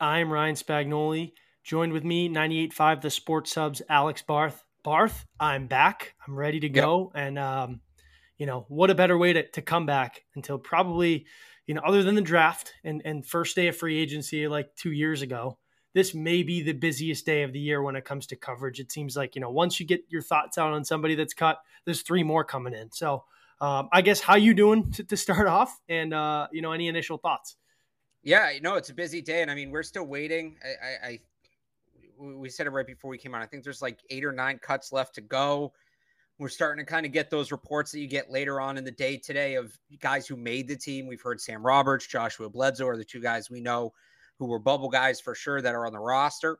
I'm Ryan Spagnoli. Joined with me, 98.5 The Sports Hub, Alex Barth. Barth, I'm back. I'm ready to go. Yep. And, um, you know, what a better way to, to come back until probably, you know, other than the draft and, and first day of free agency like two years ago, this may be the busiest day of the year when it comes to coverage. It seems like, you know, once you get your thoughts out on somebody that's cut, there's three more coming in. So um, I guess how you doing to, to start off and, uh, you know, any initial thoughts? Yeah, no, it's a busy day. And I mean, we're still waiting. I, I, I we said it right before we came on. I think there's like eight or nine cuts left to go. We're starting to kind of get those reports that you get later on in the day today of guys who made the team. We've heard Sam Roberts, Joshua Bledsoe are the two guys we know who were bubble guys for sure that are on the roster.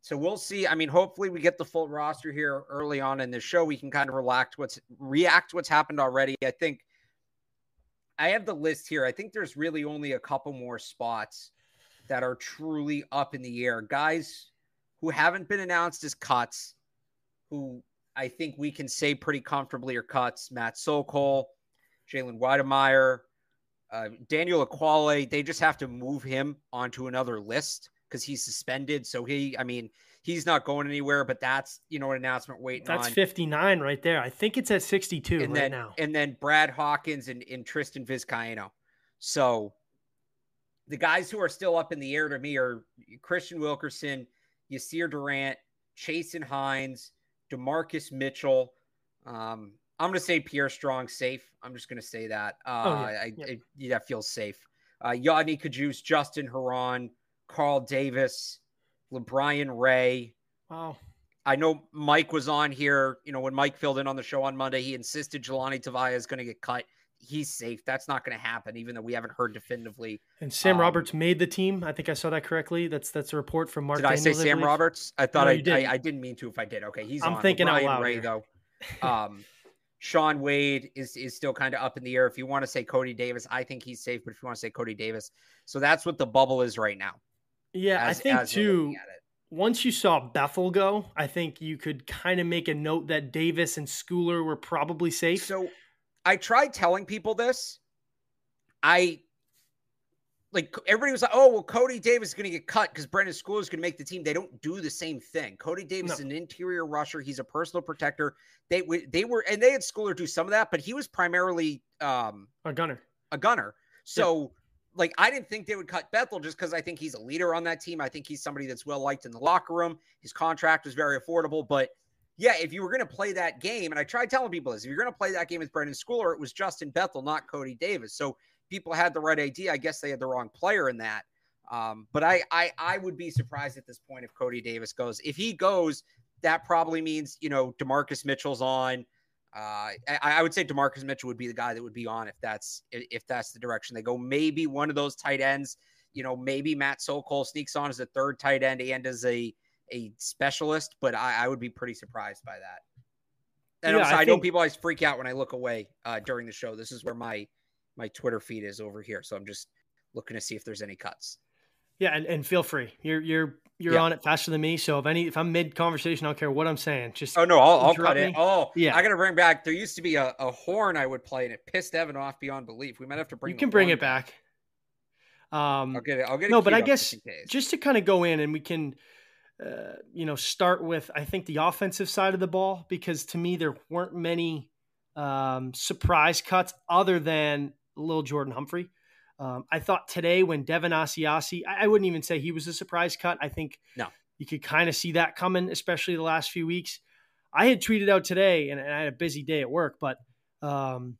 So we'll see. I mean, hopefully we get the full roster here early on in the show. We can kind of relax what's react what's happened already. I think I have the list here. I think there's really only a couple more spots that are truly up in the air. Guys who haven't been announced as cuts, who I think we can say pretty comfortably are cuts. Matt Sokol, Jalen Wydermyer, uh, Daniel Ekuale. They just have to move him onto another list because he's suspended. So he, I mean, he's not going anywhere. But that's you know an announcement waiting. That's on. 59 right there. I think it's at 62 and right then, now. And then Brad Hawkins and, and Tristan Vizcaino. So the guys who are still up in the air to me are Christian Wilkerson, Yasir Durant, Chasen Hines, Demarcus Mitchell. Um, I'm going to say Pierre Strong safe. I'm just going to say that. Uh, oh, yeah. I, yeah. I, that feels safe. Uh, Yodny Cajuste, Justin Herron, Carl Davis, LaBryan Ray. Wow. I know Mike was on here. You know, when Mike filled in on the show on Monday, he insisted Jahlani Tavai is going to get cut. He's safe. That's not going to happen, even though we haven't heard definitively. And Sam um, Roberts made the team. I think I saw that correctly. That's that's a report from Mark. Did Daniels, I say Sam Roberts? I thought no, I, did. I, I didn't mean to. If I did, okay, he's. I'm on. thinking out loud. Ray here. though. Um, Shaun Wade is is still kind of up in the air. If you want to say Cody Davis, I think he's safe. But if you want to say Cody Davis, so that's what the bubble is right now. Yeah, as, I think too. Once you saw Bethel go, I think you could kind of make a note that Davis and Schooler were probably safe. So I tried telling people this. I like everybody was like, "Oh, well, Cody Davis is going to get cut because Brenden Schooler is going to make the team." They don't do the same thing. Cody Davis no. is an interior rusher. He's a personal protector. They they were and they had Schooler do some of that, but he was primarily um, a gunner. A gunner. So. Yeah. Like I didn't think they would cut Bethel just because I think he's a leader on that team. I think he's somebody that's well liked in the locker room. His contract was very affordable, but yeah, if you were going to play that game, and I tried telling people this, if you're going to play that game with Brenden Schooler, it was Justin Bethel, not Cody Davis. So people had the right idea. I guess they had the wrong player in that. Um, but I, I I would be surprised at this point if Cody Davis goes. If he goes, that probably means you know Demarcus Mitchell's on. Uh, I, I, would say Demarcus Mitchell would be the guy that would be on if that's if that's the direction they go. Maybe one of those tight ends. You know, maybe Matt Sokol sneaks on as a third tight end and as a a specialist, but I, I would be pretty surprised by that. And yeah, sorry, I, think... I, know people always freak out when I look away uh, during the show. This is where my my Twitter feed is over here. So I'm just looking to see if there's any cuts. Yeah, and, and feel free. You're you're you're yeah. on it faster than me. So if any if I'm mid conversation, I don't care what I'm saying. Just oh no, I'll, I'll cut me. it. Oh yeah, I gotta bring back. There used to be a, a horn I would play, and it pissed Evan off beyond belief. We might have to bring. You can bring it back. Um, I'll get it. I'll get it. No, but I guess just, just to kind of go in and we can, uh, you know, start with I think the offensive side of the ball because to me there weren't many um, surprise cuts other than little Jordan Humphrey. Um, I thought today when Devin Asiasi, I, I, wouldn't even say he was a surprise cut. I think no. you could kind of see that coming, especially the last few weeks. I had tweeted out today, and, and I had a busy day at work, but um,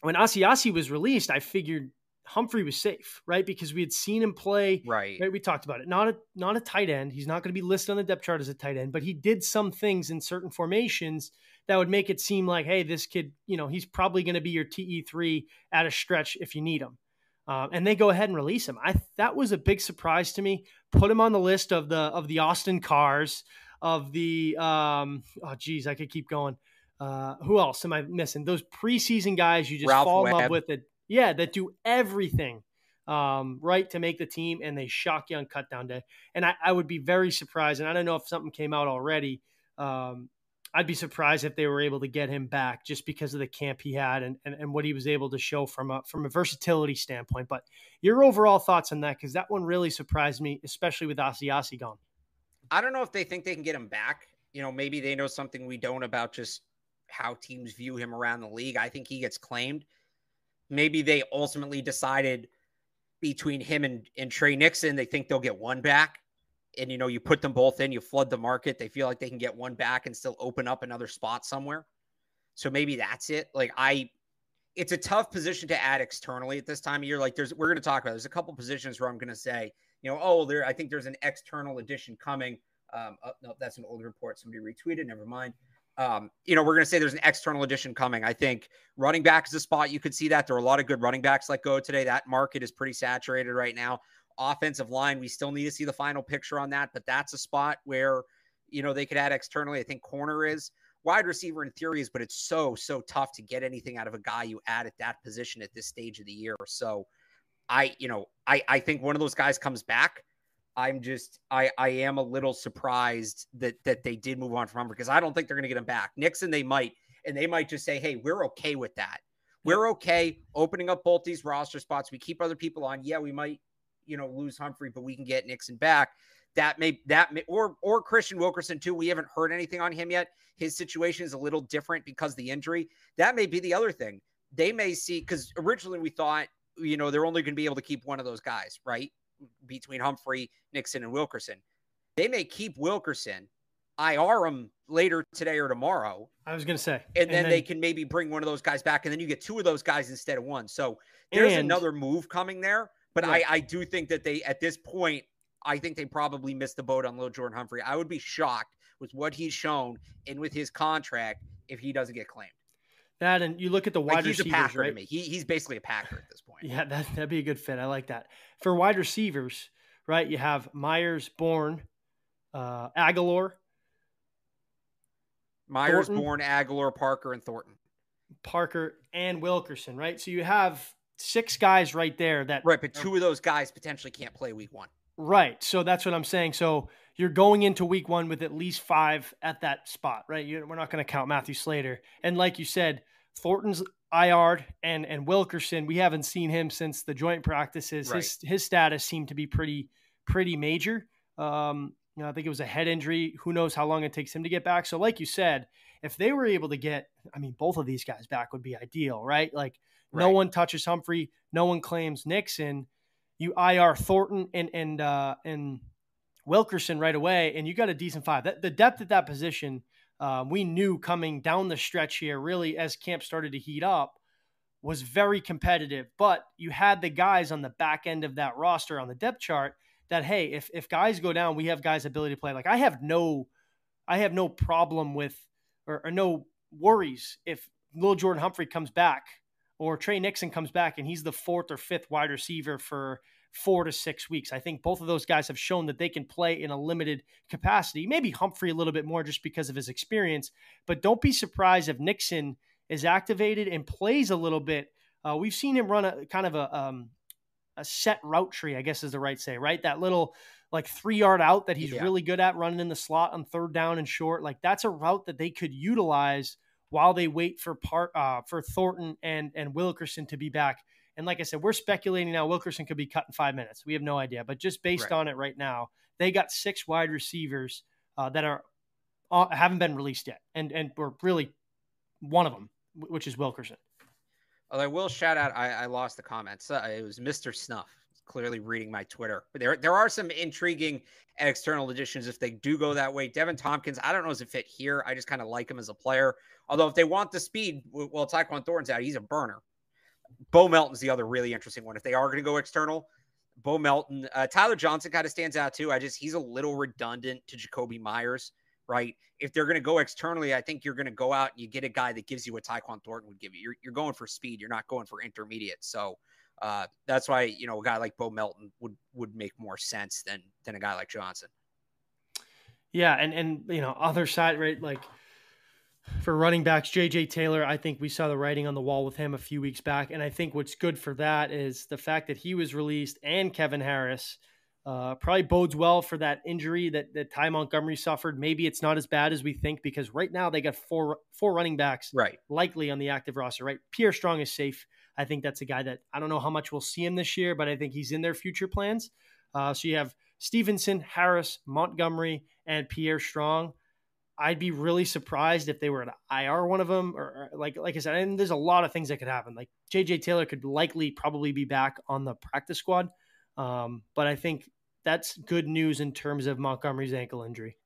when Asiasi was released, I figured Humphrey was safe, right? Because we had seen him play. Right. right? We talked about it. Not a not a tight end. He's not going to be listed on the depth chart as a tight end, but he did some things in certain formations that would make it seem like, hey, this kid, you know, he's probably going to be your TE3 at a stretch if you need him. Um, and they go ahead and release him. I that was a big surprise to me. Put him on the list of the of the Austin Carrs of the um, oh geez, I could keep going. Uh, who else am I missing? Those preseason guys you just Ralph fall in love with it. Yeah, that do everything um, right to make the team, and they shock you on cutdown day. And I, I, would be very surprised, and I don't know if something came out already. Um, I'd be surprised if they were able to get him back just because of the camp he had and, and, and what he was able to show from a from a versatility standpoint. But your overall thoughts on that, because that one really surprised me, especially with Asiasi gone. I don't know if they think they can get him back. You know, maybe they know something we don't about just how teams view him around the league. I think he gets claimed. Maybe they ultimately decided between him and, and Tre Nixon, they think they'll get one back. And, you know, you put them both in, you flood the market. They feel like they can get one back and still open up another spot somewhere. So maybe that's it. Like, I, it's a tough position to add externally at this time of year. Like, there's, we're going to talk about, there's a couple positions where I'm going to say, you know, oh, there, I think there's an external addition coming. Um, oh, no, that's an old report. Somebody retweeted. Never mind um, you know, we're going to say there's an external addition coming. I think running back is a spot you could see that. There are a lot of good running backs let go today. That market is pretty saturated right now. Offensive line, we still need to see the final picture on that, but that's a spot where, you know, they could add externally. I think corner is wide receiver in theory is, but it's so, so tough to get anything out of a guy you add at that position at this stage of the year. So I, you know, I, I think one of those guys comes back. I'm just I I am a little surprised that that they did move on from him because I don't think they're going to get him back. Nixon they might and they might just say, "Hey, we're okay with that. We're okay opening up both these roster spots. We keep other people on. Yeah, we might, you know, lose Humphrey, but we can get Nixon back." That may that may or or Christian Wilkerson too. We haven't heard anything on him yet. His situation is a little different because the injury. That may be the other thing. They may see because originally we thought, you know, they're only going to be able to keep one of those guys, right? between Humphrey, Nixon, and Wilkerson. They may keep Wilkerson, IR him later today or tomorrow. I was going to say. And, and then, then, they can maybe bring one of those guys back, and then you get two of those guys instead of one. So there's another move coming there. But I, I do think that they, at this point, I think they probably missed the boat on Lil Jordan Humphrey. I would be shocked with what he's shown and with his contract if he doesn't get claimed. That and you look at the wide like he's receivers, a Packer right? to me. He, he's basically a Packer at this point. Yeah, that, that'd be a good fit. I like that. For wide receivers, right? You have Meyers, Bourne, uh, Agholor. Meyers, Thornton, Bourne, Agholor, Parker, and Thornton. Parker and Wilkerson, right? So you have six guys right there that right, but two of those guys potentially can't play week one. Right. So that's what I'm saying. So you're going into week one with at least five at that spot, right? You, we're not going to count Matthew Slater. And like you said, Thornton's IR and and Wilkerson, we haven't seen him since the joint practices. Right. His his status seemed to be pretty pretty major. Um, you know, I think it was a head injury. Who knows how long it takes him to get back? So, like you said, if they were able to get, I mean, both of these guys back would be ideal, right? Like, right. no one touches Humphrey, no one claims Nixon. You IR Thornton and and uh, and Wilkerson right away, and you got a decent five. That, the depth at that position, uh, we knew coming down the stretch here, really as camp started to heat up, was very competitive. But you had the guys on the back end of that roster on the depth chart that hey, if if guys go down, we have guys' ability to play. Like I have no, I have no problem with or, or no worries if Lil Jordan Humphrey comes back or Tre Nixon comes back and he's the fourth or fifth wide receiver for four to six weeks. I think both of those guys have shown that they can play in a limited capacity. Maybe Humphrey a little bit more just because of his experience, but don't be surprised if Nixon is activated and plays a little bit. Uh, we've seen him run a kind of a um, a set route tree, I guess is the right say, right? That little like three yard out that he's yeah. really good at running in the slot on third down and short. Like that's a route that they could utilize while they wait for part uh, for Thornton and and Wilkerson to be back. And like I said, we're speculating now Wilkerson could be cut in five minutes. We have no idea, but just based right. on it right now, they got six wide receivers uh, that are uh, haven't been released yet, and and we're really one of them, which is Wilkerson. Although I will shout out, I, I lost the comments. Uh, it was Mr. Snuff, clearly reading my Twitter. But there, there are some intriguing external additions if they do go that way. Deven Thompkins, I don't know as it fit here. I just kind of like him as a player. Although if they want the speed, well, Tyquan Thornton's out. He's a burner. Bo Melton's the other really interesting one. If they are going to go external, Bo Melton, uh, Tyler Johnson kind of stands out too. I just he's a little redundant to Jakobi Meyers, right? If they're going to go externally, I think you're going to go out and you get a guy that gives you what Tyquan Thornton would give you. You're, you're going for speed. You're not going for intermediate. So uh, that's why you know a guy like Bo Melton would would make more sense than than a guy like Johnson. Yeah, and and you know other side right like for running backs, JJ Taylor, I think we saw the writing on the wall with him a few weeks back. And I think what's good for that is the fact that he was released and Kevin Harris uh, probably bodes well for that injury that, that Ty Montgomery suffered. Maybe it's not as bad as we think because right now they got four four running backs right likely on the active roster. Right, Pierre Strong is safe. I think that's a guy that I don't know how much we'll see him this year, but I think he's in their future plans. Uh, so you have Stevenson, Harris, Montgomery, and Pierre Strong. I'd be really surprised if they were to IR one of them, or, or like like I said, and there's a lot of things that could happen. Like JJ Taylor could likely probably be back on the practice squad, um, but I think that's good news in terms of Montgomery's ankle injury.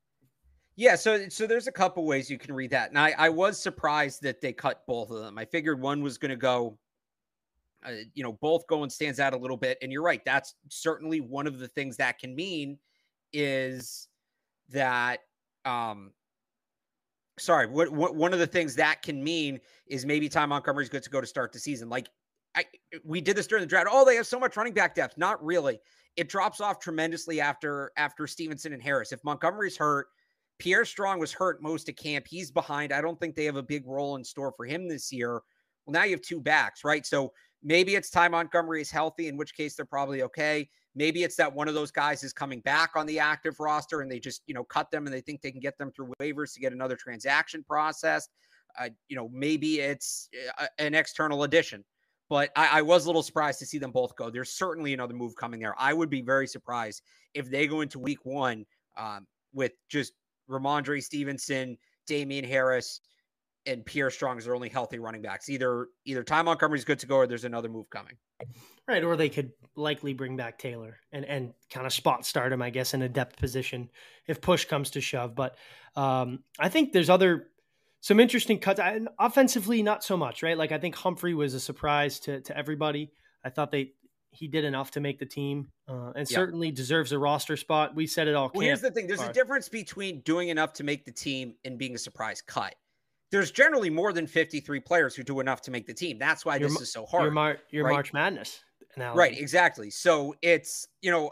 Yeah, so so there's a couple ways you can read that, and I, I was surprised that they cut both of them. I figured one was going to go, uh, you know, both going stands out a little bit, and you're right. That's certainly one of the things that can mean is that um sorry, what, what one of the things that can mean is maybe Ty Montgomery's good to go to start the season. Like I, we did this during the draft. Oh, they have so much running back depth. Not really. It drops off tremendously after after Stevenson and Harris. If Montgomery's hurt, Pierre Strong was hurt most of camp. He's behind. I don't think they have a big role in store for him this year. Well, now you have two backs, right? So maybe it's Ty Montgomery is healthy, in which case they're probably okay. Maybe it's that one of those guys is coming back on the active roster and they just, you know, cut them and they think they can get them through waivers to get another transaction processed. Uh, you know, maybe it's uh, an external addition, but I, I, was a little surprised to see them both go. There's certainly another move coming there. I would be very surprised if they go into week one um, with just Rhamondre Stevenson, Damien Harris, and Pierre Strong as their only healthy running backs. Either either Ty Montgomery's good to go or there's another move coming. Right, or they could likely bring back Taylor and and kind of spot start him, I guess, in a depth position if push comes to shove. But um, I think there's other some interesting cuts. I, offensively, not so much, right? Like I think Humphrey was a surprise to to everybody. I thought they he did enough to make the team, uh, and certainly deserves a roster spot. We said it all. Well, here's the thing: there's a difference between doing enough to make the team and being a surprise cut there's generally more than 53 players who do enough to make the team. That's why your, this is so hard. Your, Mar- your right? March Madness analogy. Right, exactly. So it's, you know,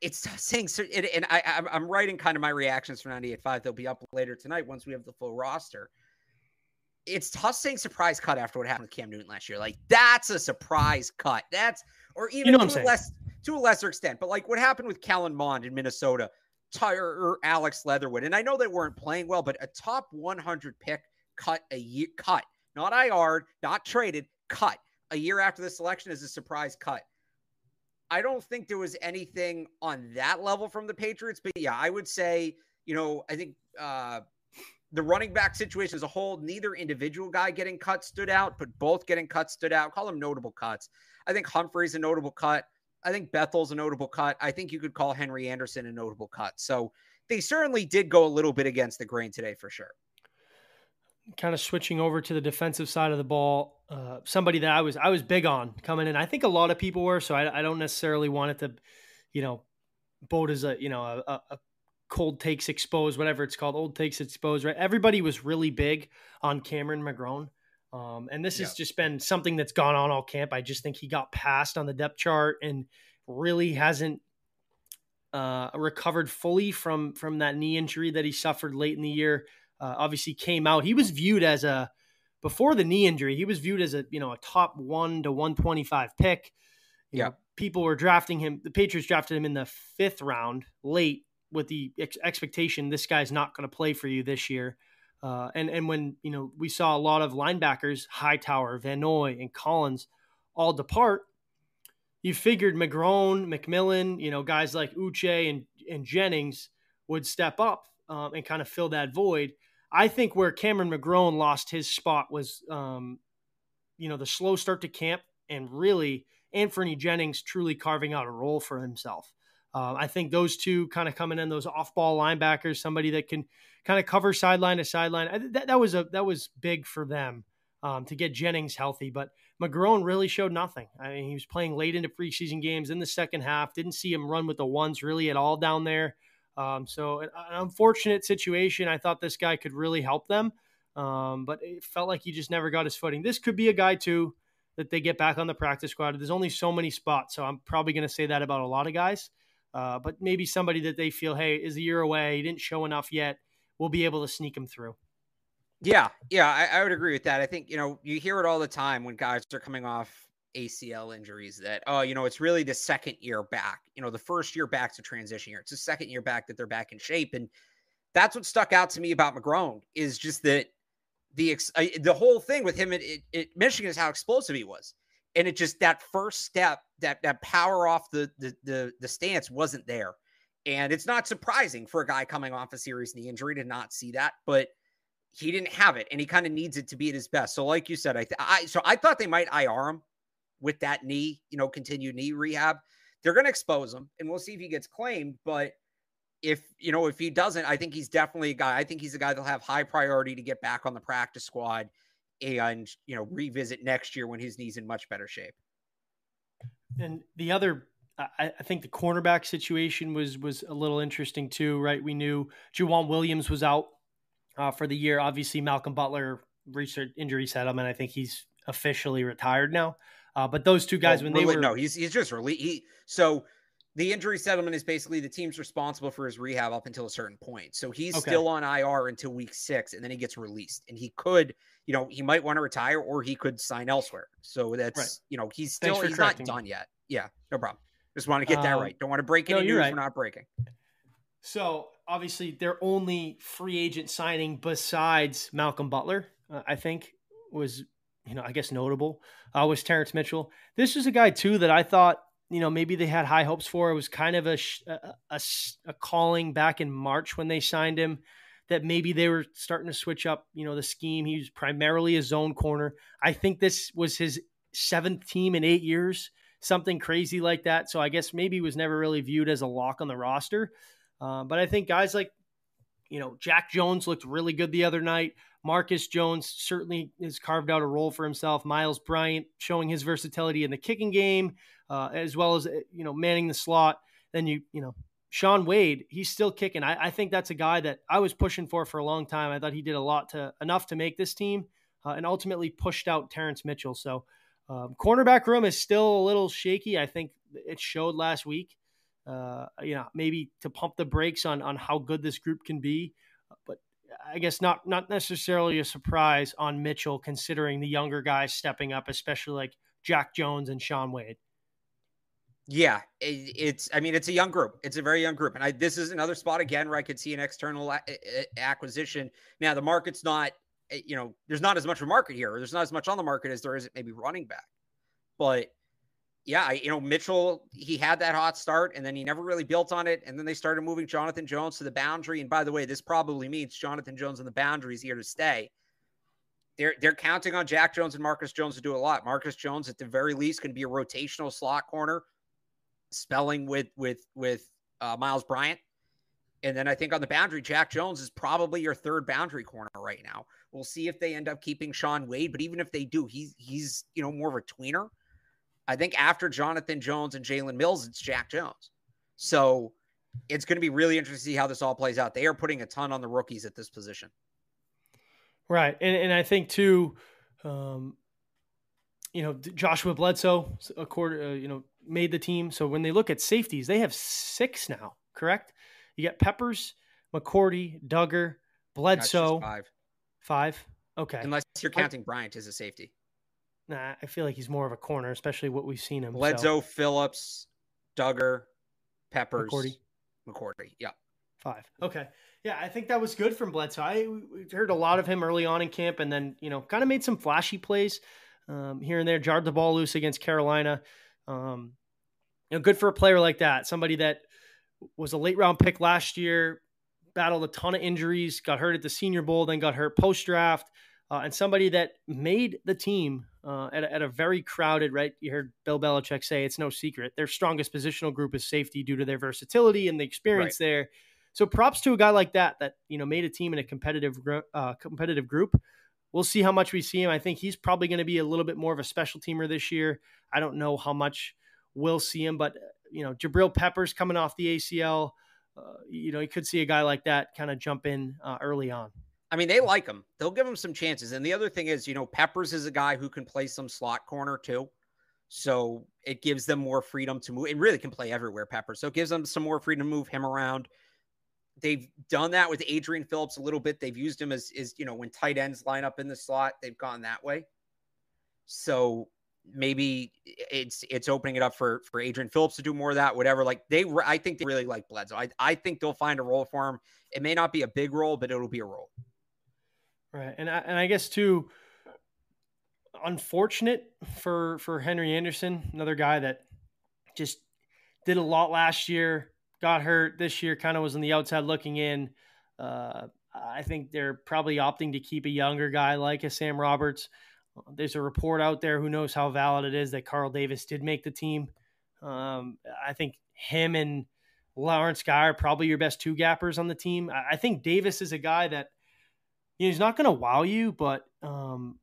it's saying, and I, I'm writing kind of my reactions for 98.5. They'll be up later tonight once we have the full roster. It's tough saying surprise cut after what happened with Cam Newton last year. Like that's a surprise cut. That's or even you know to a less to a lesser extent. But like what happened with Kellen Mond in Minnesota, Tyre Alex Leatherwood. And I know they weren't playing well, but a top 100 pick cut a year cut, not IR, not traded, cut a year after the selection is a surprise cut. I don't think there was anything on that level from the Patriots, but yeah, I would say, you know, I think uh, the running back situation as a whole, neither individual guy getting cut stood out, but both getting cut stood out. Call them notable cuts. I think Humphrey's a notable cut. I think Bethel's a notable cut. I think you could call Henry Anderson a notable cut. So they certainly did go a little bit against the grain today for sure. Kind of switching over to the defensive side of the ball, uh, somebody that I was I was big on coming in. I think a lot of people were, so I, I don't necessarily want it to, you know, boat as a you know a, a cold takes exposed, whatever it's called, old takes exposed. Right? Everybody was really big on Cameron McGrone. Um, and this yeah. has just been something that's gone on all camp. I just think he got passed on the depth chart and really hasn't uh, recovered fully from from that knee injury that he suffered late in the year. Uh, obviously, came out. He was viewed as a before the knee injury. He was viewed as a you know a top one to one twenty five pick. You yeah, know, people were drafting him. The Patriots drafted him in the fifth round, late, with the ex- expectation this guy's not going to play for you this year. Uh, and and when you know we saw a lot of linebackers, Hightower, Van Noy, and Collins all depart, you figured McGrone, McMillan, you know guys like Uche and and Jennings would step up um, and kind of fill that void. I think where Cameron McGrone lost his spot was, um, you know, the slow start to camp and really Anfernee Jennings truly carving out a role for himself. Uh, I think those two kind of coming in, those off-ball linebackers, somebody that can kind of cover sideline to sideline. That, that was a that was big for them um, to get Jennings healthy. But McGrone really showed nothing. I mean, he was playing late into preseason games in the second half. Didn't see him run with the ones really at all down there. Um, so an, an, unfortunate situation. I thought this guy could really help them, um, but it felt like he just never got his footing. This could be a guy too. that they get back on the practice squad. There's only so many spots, so I'm probably going to say that about a lot of guys. Uh, but maybe somebody that they feel, hey, is a year away, didn't show enough yet, we'll be able to sneak him through. Yeah, yeah, I, I would agree with that. I think you know you hear it all the time when guys are coming off ACL injuries that, oh, you know, it's really the second year back. You know, the first year back's a transition year. It's the second year back that they're back in shape. And that's what stuck out to me about McGrone is just that the uh, the whole thing with him at, at, Michigan is how explosive he was. And it just that first step, that that power off the, the the the stance wasn't there. And it's not surprising for a guy coming off a serious knee injury to not see that, but he didn't have it and he kind of needs it to be at his best. So like you said, I, th- I so I thought they might IR him with that knee, you know, continued knee rehab. They're going to expose him and we'll see if he gets claimed. But if, you know, if he doesn't, I think he's definitely a guy. I think he's a guy that'll have high priority to get back on the practice squad and, you know, revisit next year when his knee's in much better shape. And the other I, I, think the cornerback situation was was a little interesting too, right? We knew Joejuan Williams was out uh, for the year. Obviously, Malcolm Butler reached injury settlement. I think he's officially retired now. Uh, but those two guys, when really, they were no, he's he's just really he so the injury settlement is basically the team's responsible for his rehab up until a certain point. So he's okay. still on IR until week six, and then he gets released. And he could, you know, he might want to retire or he could sign elsewhere. So that's right. you know, he's still he's not done yet. Yeah, no problem. Just want to get that um, right. Don't want to break any no, news right. we're not breaking. So obviously, their only free agent signing besides Malcolm Butler, uh, I think, was you know, I guess notable uh, was Terrance Mitchell. This is a guy too that I thought, you know, maybe they had high hopes for. It was kind of a, a, a, calling back in March when they signed him that maybe they were starting to switch up, you know, the scheme. He was primarily a zone corner. I think this was his seventh team in eight years, something crazy like that. So I guess maybe was never really viewed as a lock on the roster. Uh, but I think guys like, you know, Jack Jones looked really good the other night. Marcus Jones certainly has carved out a role for himself. Myles Bryant showing his versatility in the kicking game, uh, as well as you know manning the slot. Then you you know Shaun Wade, he's still kicking. I, I, think that's a guy that I was pushing for for a long time. I thought he did a lot to enough to make this team, uh, and ultimately pushed out Terrance Mitchell. So um, cornerback room is still a little shaky. I think it showed last week. Uh, you know, maybe to pump the brakes on on how good this group can be. I guess not not necessarily a surprise on Mitchell, considering the younger guys stepping up, especially like Jack Jones and Shaun Wade. Yeah, it, it's. I mean, it's a young group. It's a very young group, and I, this is another spot again where I could see an external a- a- acquisition. Now, the market's not. Eh, you know, there's not as much of a market here. There's not as much on the market as there is maybe running back, but yeah, you know, Mitchell, he had that hot start and then he never really built on it. And then they started moving Jonathan Jones to the boundary. And by the way, this probably means Jonathan Jones on the boundary is here to stay. They're they're counting on Jack Jones and Marcus Jones to do a lot. Marcus Jones, at the very least, can be a rotational slot corner, spelling with with with uh, Myles Bryant. And then I think on the boundary, Jack Jones is probably your third boundary corner right now. We'll see if they end up keeping Shaun Wade, but even if they do, he's he's you know more of a tweener. I think after Jonathan Jones and Jalen Mills, it's Jack Jones. So it's going to be really interesting to see how this all plays out. They are putting a ton on the rookies at this position. Right. And, and I think, too, um, you know, Joshua Bledsoe, a quarter, uh, you know, made the team. So when they look at safeties, they have six now, correct? You got Peppers, McCourty, Dugger, Bledsoe. Five. Five. Okay. Unless you're counting Bryant as a safety. Nah, I feel like he's more of a corner, especially what we've seen him. Bledsoe, so. Phillips, Dugger, Peppers, McCourty. McCourty. Yeah. Five. Okay. Yeah, I think that was good from Bledsoe. I heard a lot of him early on in camp, and then you know, kind of made some flashy plays um, here and there. Jarred the ball loose against Carolina. Um, you know, good for a player like that. Somebody that was a late round pick last year, battled a ton of injuries, got hurt at the Senior Bowl, then got hurt post draft uh, and somebody that made the team uh, at, a, at a very crowded, right? You heard Bill Belichick say it's no secret. Their strongest positional group is safety due to their versatility and the experience right. there. So props to a guy like that that you know made a team in a competitive uh, competitive group. We'll see how much we see him. I think he's probably going to be a little bit more of a special teamer this year. I don't know how much we'll see him, but you know Jabril Peppers coming off the ACL, uh, you know you could see a guy like that kind of jump in uh, early on. I mean, they like him. They'll give him some chances. And the other thing is, you know, Peppers is a guy who can play some slot corner too. So it gives them more freedom to move. It really can play everywhere, Peppers. So it gives them some more freedom to move him around. They've done that with Adrian Phillips a little bit. They've used him as, as you know, when tight ends line up in the slot, they've gone that way. So maybe it's it's opening it up for for Adrian Phillips to do more of that, whatever. Like they, I think they really like Bledsoe. I I think they'll find a role for him. It may not be a big role, but it'll be a role. Right, and I, and I guess too, unfortunate for for Henry Anderson, another guy that just did a lot last year, got hurt this year, kind of was on the outside looking in. Uh, I think they're probably opting to keep a younger guy like a Sam Roberts. There's a report out there. Who knows how valid it is that Carl Davis did make the team? Um, I think him and Lawrence Guy are probably your best two gappers on the team. I, think Davis is a guy that you know, he's not going to wow you, but um,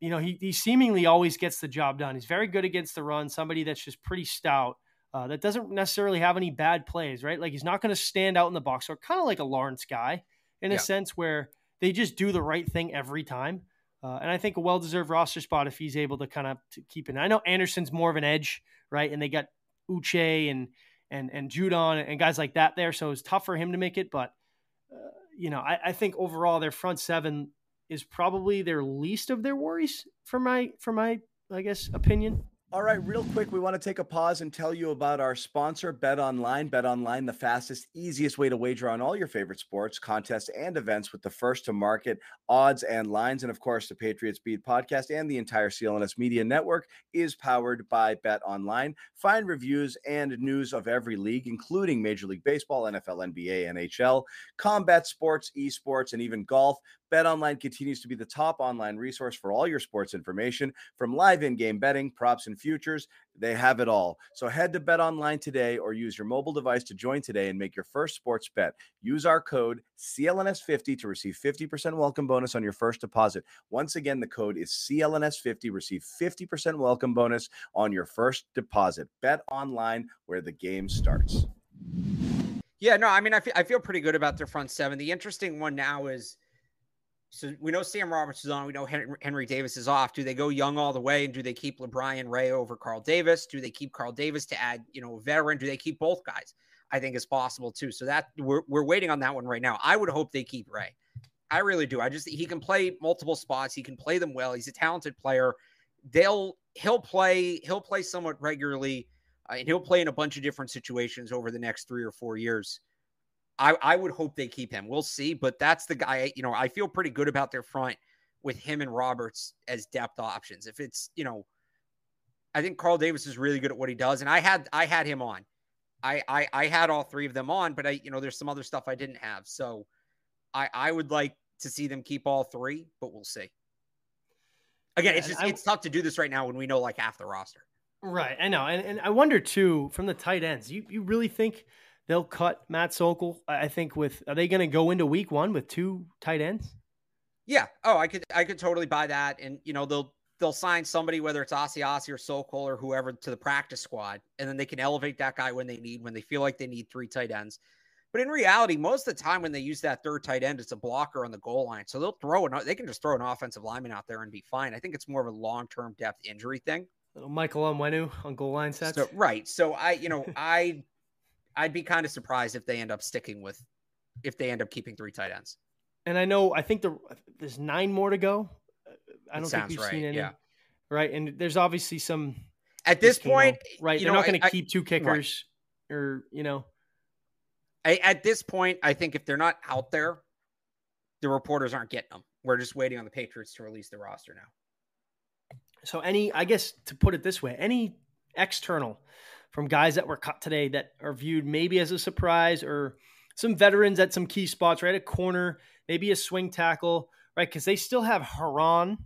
you know he, he seemingly always gets the job done. He's very good against the run. Somebody that's just pretty stout. Uh, that doesn't necessarily have any bad plays, right? Like he's not going to stand out in the box, or kind of like a Lawrence guy in yeah. a sense where they just do the right thing every time. Uh, and I think a well-deserved roster spot if he's able to kind of keep it. I know Anderson's more of an edge, right? And they got Uche and and and Judon and guys like that there, so it's tough for him to make it. But uh, you know, I, I, think overall their front seven is probably their least of their worries for my for my I guess opinion. All right, real quick, we want to take a pause and tell you about our sponsor, Bet Online. Bet Online, the fastest, easiest way to wager on all your favorite sports, contests, and events with the first to market odds and lines. And of course, the Patriots Beat podcast and the entire CLNS Media Network is powered by Bet Online. Find reviews and news of every league, including Major League Baseball, NFL, NBA, NHL, combat sports, esports, and even golf. BetOnline continues to be the top online resource for all your sports information from live in-game betting, props, and futures. They have it all. So head to Bet Online today or use your mobile device to join today and make your first sports bet. Use our code CLNS50 to receive 50% welcome bonus on your first deposit. Once again, the code is CLNS50. Receive 50% welcome bonus on your first deposit. Bet online where the game starts. Yeah, no, I mean, I feel, I feel pretty good about their front seven. The interesting one now is – so we know Sam Roberts is on. We know Henry, Davis is off. Do they go young all the way, and do they keep LaBryan Ray over Carl Davis? Do they keep Carl Davis to add, you know, a veteran? Do they keep both guys? I think is possible too. So that we're we're waiting on that one right now. I would hope they keep Ray. I really do. I just he can play multiple spots. He can play them well. He's a talented player. They'll he'll play he'll play somewhat regularly, uh, and he'll play in a bunch of different situations over the next three or four years. I, I would hope they keep him. We'll see, but that's the guy. You know, I feel pretty good about their front with him and Roberts as depth options. If it's you know, I think Carl Davis is really good at what he does, and I had I had him on. I I, I had all three of them on, but I you know there's some other stuff I didn't have, so I I would like to see them keep all three, but we'll see. Again, yeah, it's just I, it's tough to do this right now when we know like half the roster. Right, I know, and and I wonder too from the tight ends. You you really think? They'll cut Matt Sokol. I think with are they going to go into week one with two tight ends? Yeah. Oh, I could I could totally buy that, and you know they'll they'll sign somebody whether it's Asiasi or Sokol or whoever to the practice squad, and then they can elevate that guy when they need when they feel like they need three tight ends. But in reality, most of the time when they use that third tight end, it's a blocker on the goal line. So they'll throw an they can just throw an offensive lineman out there and be fine. I think it's more of a long term depth injury thing. Little Michael Onwenu on goal line sets. So, right. So I, you know, I I'd be kind of surprised if they end up sticking with if they end up keeping three tight ends. And I know I think the, there's nine more to go. Uh, I don't think we've right. seen any. Yeah. Right, and there's obviously some. At this point, right? They're know, not going to keep two kickers, right. or you know. I, at this point, I think if they're not out there, the reporters aren't getting them. We're just waiting on the Patriots to release the roster now. So, any, I guess, to put it this way, any external from guys that were cut today that are viewed maybe as a surprise or some veterans at some key spots, right? A corner, maybe a swing tackle, right? Because they still have Herron,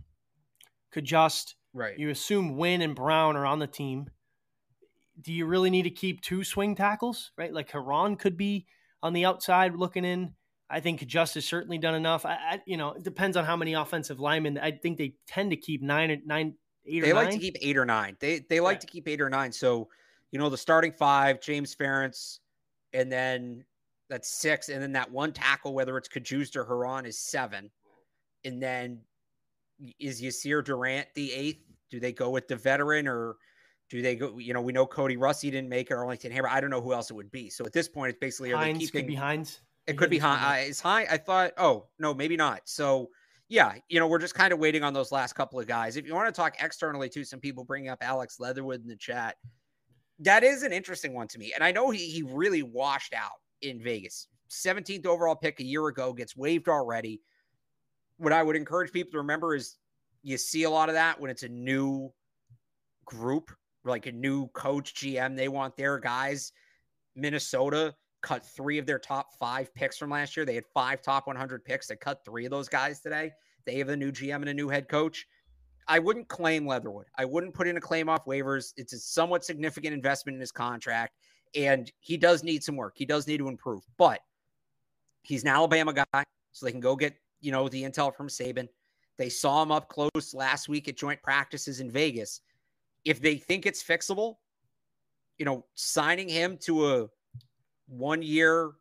could just right. You assume Wynn and Brown are on the team. Do you really need to keep two swing tackles, right? Like Herron could be on the outside looking in. I think Just has certainly done enough. I, I, you know, it depends on how many offensive linemen. I think they tend to keep nine, nine, eight. They like nine. to keep eight or nine. They they like to keep eight or nine. So you know, the starting five, James Ferentz, and then that's six. And then that one tackle, whether it's Cajuste or Herron, is seven. And then is Yasir Durant the eighth? Do they go with the veteran or do they go? You know, we know Cody Russi didn't make it, Arlington Hammer. I don't know who else it would be. So at this point, it's basically Hines are they keeping could be Hines. it could be high. Uh, is high? I thought. Oh no, maybe not. So yeah, you know, we're just kind of waiting on those last couple of guys. If you want to talk externally to some people bring up Alex Leatherwood in the chat. That is an interesting one to me, and I know he he really washed out in Vegas. 17th overall pick a year ago gets waived already. What I would encourage people to remember is you see a lot of that when it's a new group, like a new coach, GM. They want their guys. Minnesota cut three of their top five picks from last year. They had five top 100 picks. They cut three of those guys today. They have a new GM and a new head coach. I wouldn't claim Leatherwood. I wouldn't put in a claim off waivers. It's a somewhat significant investment in his contract, and he does need some work. He does need to improve, but he's an Alabama guy, so they can go get you know the intel from Saban. They saw him up close last week at joint practices in Vegas. If they think it's fixable, you know, signing him to a one year,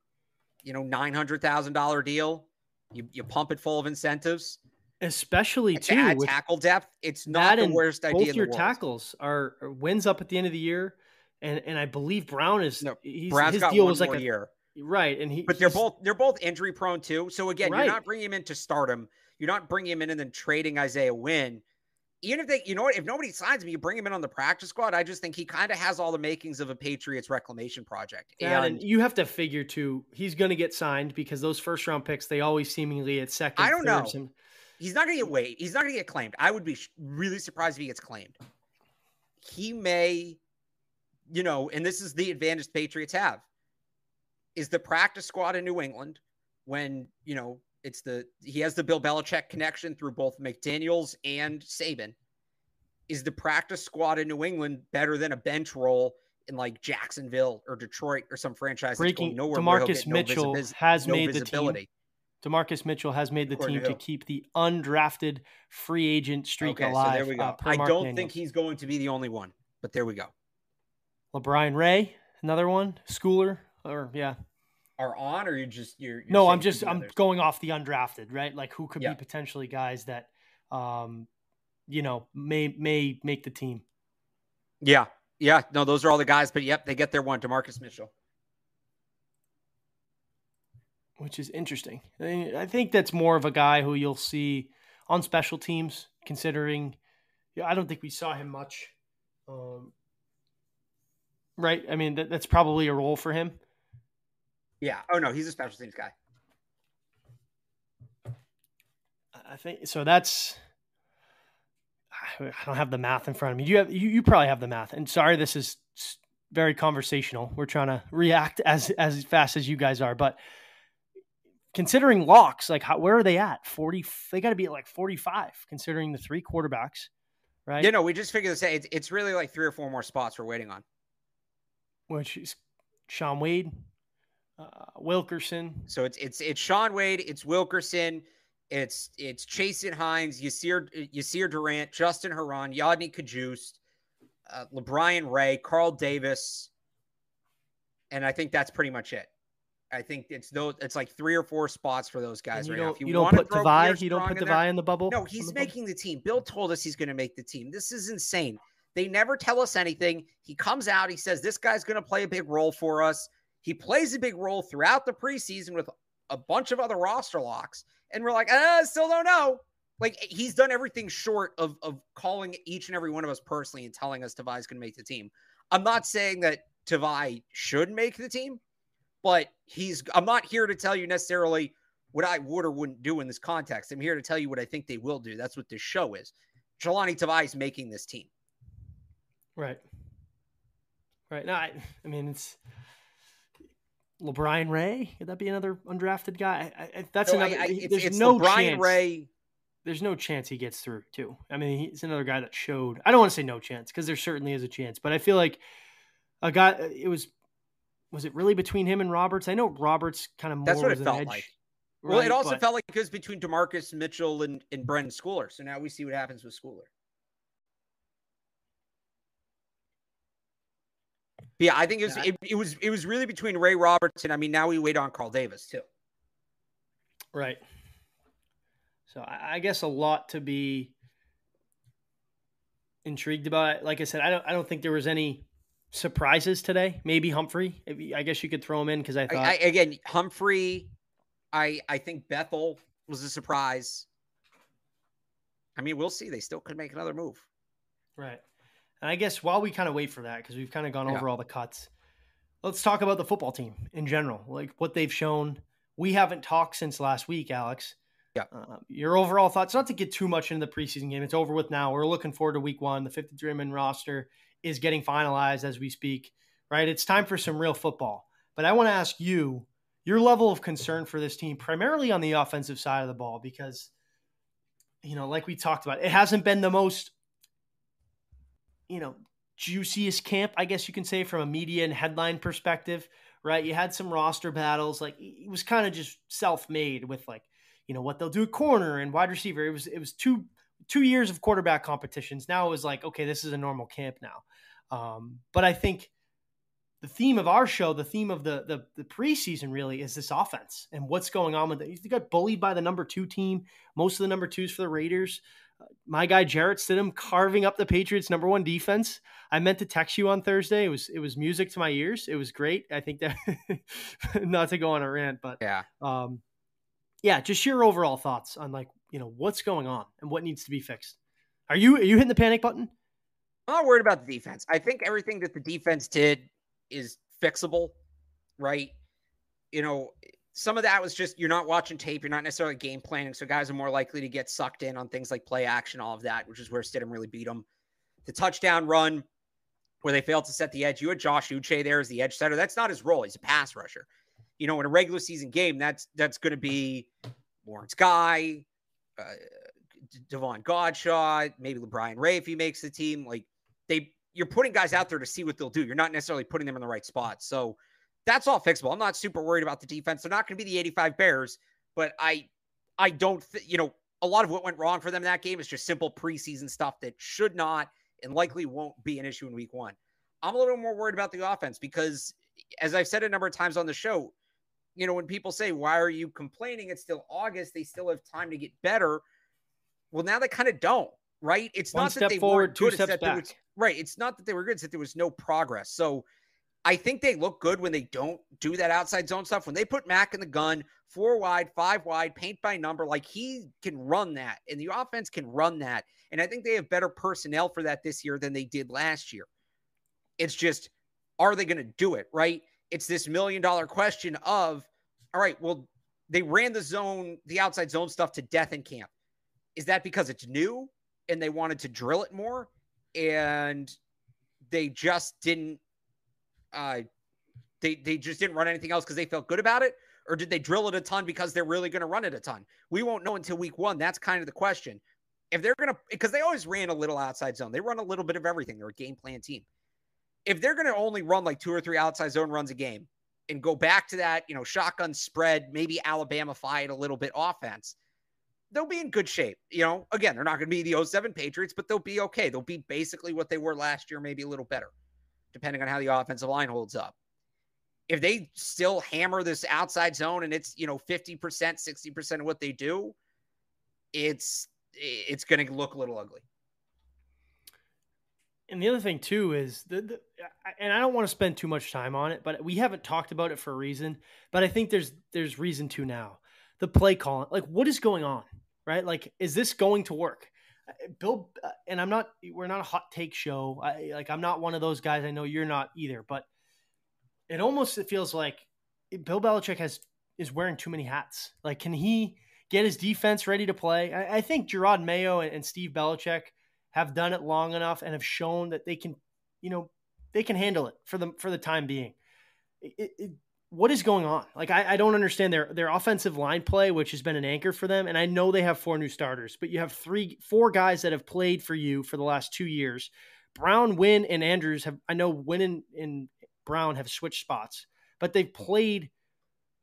you know, nine hundred thousand dollar deal, you, you pump it full of incentives especially to too add with tackle depth. It's not the worst idea. both in the your tackles are, are wins up at the end of the year, and and I believe Brown is No, he's, Brown's his got deal one was like a year, right, and he but they're both they're both injury prone too. So again, Right. you're not bringing him in to start him. You're not bringing him in and then trading Isaiah Wynn. Even if they, you know what, if nobody signs him, you bring him in on the practice squad. I just think he kind of has all the makings of a Patriots reclamation project. and and you have to figure too he's going to get signed because those first round picks they always seemingly at second. I don't know. He's not going to get waived. He's not going to get claimed. I would be sh- really surprised if he gets claimed. He may, you know, and this is the advantage the Patriots have is the practice squad in New England when, you know, it's the he has the Bill Belichick connection through both McDaniels and Saban. Is the practice squad in New England better than a bench role in like Jacksonville or Detroit or some franchise that's Breaking- going nowhere? where DeMarcus get no Mitchell has no made the team. Demarcus Mitchell has made the According team to to keep the undrafted free agent streak Okay, alive. so there we go. uh, I Mark don't Daniels. think he's going to be the only one, but there we go. LaBryan Ray, another one, Schooler, or yeah. Are on, or you just you're, you're no, I'm just I'm going off the undrafted, right? Like who could Yeah. be potentially guys that, um, you know, may may make the team. Yeah, yeah. No, those are all the guys. But yep, they get their one. Demarcus Mitchell. Which is interesting. I, think that's more of a guy who you'll see on special teams, considering yeah, I don't think we saw him much. Um, right? I mean, that, that's probably a role for him. Yeah. Oh no, he's a special teams guy. I think so. That's I don't have the math in front of me. You have you, you probably have the math. And sorry, this is very conversational. We're trying to react as as fast as you guys are, but considering locks, like how, where are they at? Forty. They got to be at like forty five, considering the three quarterbacks, right? You know, we just figured this out. It's, it's really like three or four more spots we're waiting on. Which is Shaun Wade, uh, Wilkerson. So it's it's it's Shaun Wade, it's Wilkerson, it's it's Chasen Hines, Yasir Yasir Durant, Justin Herron, Yodny Cajuste, uh, LaBryan Ray, Carl Davis, and I think that's pretty much it. I think it's those. It's like three or four spots for those guys you right now. If you, you don't put Devy. You don't put in there- in the bubble. No, he's the bubble? making the team. Bill told us he's going to make the team. This is insane. They never tell us anything. He comes out, he says, This guy's going to play a big role for us. He plays a big role throughout the preseason with a bunch of other roster locks. And we're like, ah, still don't know. Like he's done everything short of, of calling each and every one of us personally and telling us Tavai's going to make the team. I'm not saying that Tavai should make the team, but he's, I'm not here to tell you necessarily what I would or wouldn't do in this context. I'm here to tell you what I think they will do. That's what this show is. Jahlani Tavai is making this team. Right. Right. No, I, I mean it's LaBryan Ray. Could that be another undrafted guy? I, I, that's So another. I, it's, there's it's no Brian chance. Ray. There's no chance he gets through too. I mean, he's another guy that showed. I don't want to say no chance because there certainly is a chance, but I feel like a guy. It was. Was it really between him and Roberts? I know Roberts kind of more. That's what it felt edge, like. Well, it also But- felt like it was between Demarcus Mitchell and, and Brenden Schooler. So now we see what happens with Schooler. Yeah, I think it was Yeah, it, it was it was really between Ray Roberts and I mean now we wait on Carl Davis too. Right. So I, I guess a lot to be intrigued about. Like I said, I don't I don't think there was any surprises today. Maybe Humphrey. I guess you could throw him in because I thought I, I, again Humphrey. I I think Bethel was a surprise. I mean, we'll see. They still could make another move. Right. And I guess while we kind of wait for that, because we've kind of gone yeah. over all the cuts, let's talk about the football team in general, like what they've shown. We haven't talked since last week, Alex. Yeah. Uh, your overall thoughts, not to get too much into the preseason game. It's over with now. We're looking forward to week one. The 53 man roster is getting finalized as we speak, right? It's time for some real football. But I want to ask you your level of concern for this team, primarily on the offensive side of the ball, because, you know, like we talked about, it hasn't been the most, you know, juiciest camp, I guess you can say, from a media and headline perspective, right? You had some roster battles. Like, it was kind of just self made with, like, you know, what they'll do at corner and wide receiver. It was, it was two, two years of quarterback competitions. Now it was like, okay, this is a normal camp now. Um, but I think the theme of our show, the theme of the, the, the preseason really is this offense and what's going on with it. You got bullied by the number two team, most of the number twos for the Raiders. Uh, my guy Jarrett Stidham carving up the Patriots' number one defense. I meant to text you on Thursday. It was it was music to my ears. It was great. I think that not to go on a rant, but yeah, um, yeah, just your overall thoughts on like you know what's going on and what needs to be fixed. Are you are you hitting the panic button? I'm not worried about the defense. I think everything that the defense did is fixable, right? You know, some of that was just you're not watching tape, you're not necessarily game planning, so guys are more likely to get sucked in on things like play action, all of that, which is where Stidham really beat them. The touchdown run where they failed to set the edge. You had Josh Uche there as the edge setter. That's not his role. He's a pass rusher. You know, in a regular season game, that's that's going to be Lawrence Guy, uh, Davon Godchaux, maybe LaBryan Ray if he makes the team. Like they, you're putting guys out there to see what they'll do. You're not necessarily putting them in the right spot. So that's all fixable. I'm not super worried about the defense. They're not going to be the 85 Bears, but I, I don't, th- you know, a lot of what went wrong for them that game is just simple preseason stuff that should not and likely won't be an issue in week one. I'm a little more worried about the offense because, as I've said a number of times on the show, you know, when people say, why are you complaining? It's still August. They still have time to get better. Well, now they kind of don't, right? It's One not that they forward, two good, steps back. Was, right. It's not that they were good, it's that there was no progress. So I think they look good when they don't do that outside zone stuff. When they put Mack in the gun, four wide, five wide, paint by number, like he can run that, and the offense can run that. And I think they have better personnel for that this year than they did last year. It's just, are they going to do it, right? It's this million dollar question of, all right, well, they ran the zone, the outside zone stuff to death in camp. Is that because it's new and they wanted to drill it more and they just didn't uh they they just didn't run anything else because they felt good about it? Or did they drill it a ton because they're really going to run it a ton? We won't know until week one. That's kind of the question. If they're going to, because they always ran a little outside zone, they run a little bit of everything. They're a game plan team. If they're going to only run like two or three outside zone runs a game, and go back to that, you know, shotgun spread, maybe Alabama fight a little bit offense, they'll be in good shape. You know, again, they're not going to be the 07 Patriots, but they'll be okay. They'll be basically what they were last year, maybe a little better, depending on how the offensive line holds up. If they still hammer this outside zone and it's, you know, 50%, 60% of what they do, it's it's going to look a little ugly. And the other thing too is the, the, and I don't want to spend too much time on it, but we haven't talked about it for a reason. But I think there's there's reason to now. The play calling, like what is going on, right? Like, is this going to work? Uh, Bill, uh, and I'm not. We're not a hot take show. I, like I'm not one of those guys. I know you're not either. But it almost it feels like Bill Belichick has is wearing too many hats. Like, can he get his defense ready to play? I, I think Jerod Mayo and, and Steve Belichick have done it long enough and have shown that they can, you know, they can handle it for the for the time being. It, it, what is going on? Like I, I don't understand their their offensive line play, which has been an anchor for them. And I know they have four new starters, but you have three, four guys that have played for you for the last two years. Brown, Wynn, and Andrews have. I know Wynn and, and Brown have switched spots, but they've played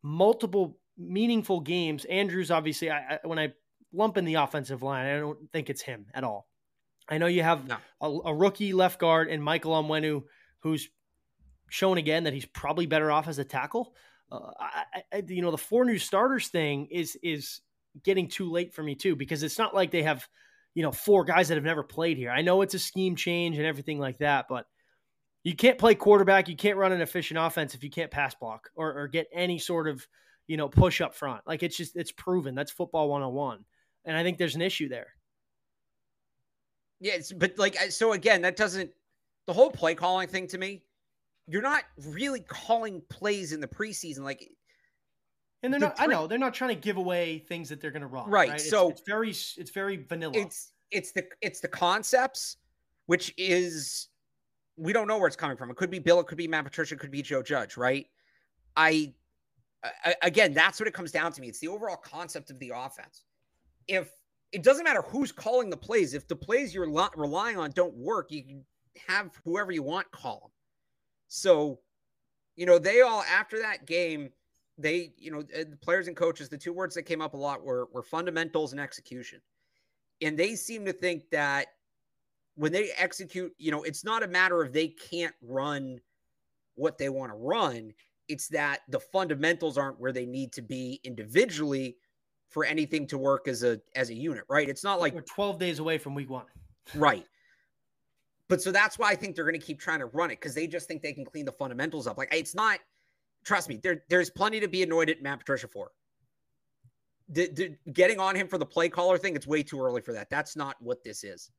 multiple meaningful games. Andrews, obviously, I, I, when I lump in the offensive line, I don't think it's him at all. I know you have no. a, a, rookie left guard and Michael Onwenu, who's shown again that he's probably better off as a tackle. Uh, I, I, you know, the four new starters thing is is getting too late for me too because it's not like they have you know four guys that have never played here. I know it's a scheme change and everything like that, but you can't play quarterback. You can't run an efficient offense if you can't pass block or, or get any sort of you know push up front. Like it's just it's proven that's football 101. and I think there's an issue there. Yeah, but like so again, that doesn't the whole play calling thing to me. You're not really calling plays in the preseason, like. And they're the not. Pre- I know they're not trying to give away things that they're going to run. Right. right? So it's, it's, very it's very vanilla. It's it's the it's the concepts, which is we don't know where it's coming from. It could be Bill. It could be Matt Patricia. It could be Joe Judge. Right. I, I again, that's what it comes down to me. It's the overall concept of the offense. If it doesn't matter who's calling the plays. If the plays you're relying on don't work, you can have whoever you want call them. So, you know, they all after that game, they, you know, uh, the players and coaches, the two words that came up a lot were were fundamentals and execution. And they seem to think that when they execute, you know, it's not a matter of they can't run what they want to run. It's that the fundamentals aren't where they need to be individually for anything to work as a as a unit, right? It's not like we're 12 days away from week one. Right. But so that's why I think they're going to keep trying to run it because they just think they can clean the fundamentals up. Like it's not, trust me, there, there's plenty to be annoyed at Matt Patricia for. The, the, getting on him for the play caller thing, it's way too early for that. That's not what this is.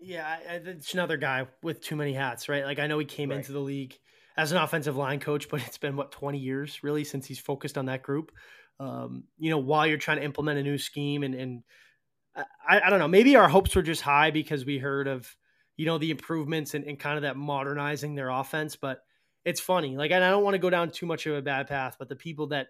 Yeah, it's another guy with too many hats, right? Like I know he came right. into the league as an offensive line coach, but it's been what 20 years really since he's focused on that group. Um, you know, while you're trying to implement a new scheme and, and I, I, don't know, maybe our hopes were just high because we heard of, you know, the improvements and, and kind of that modernizing their offense. But it's funny. Like, and I don't want to go down too much of a bad path, but the people that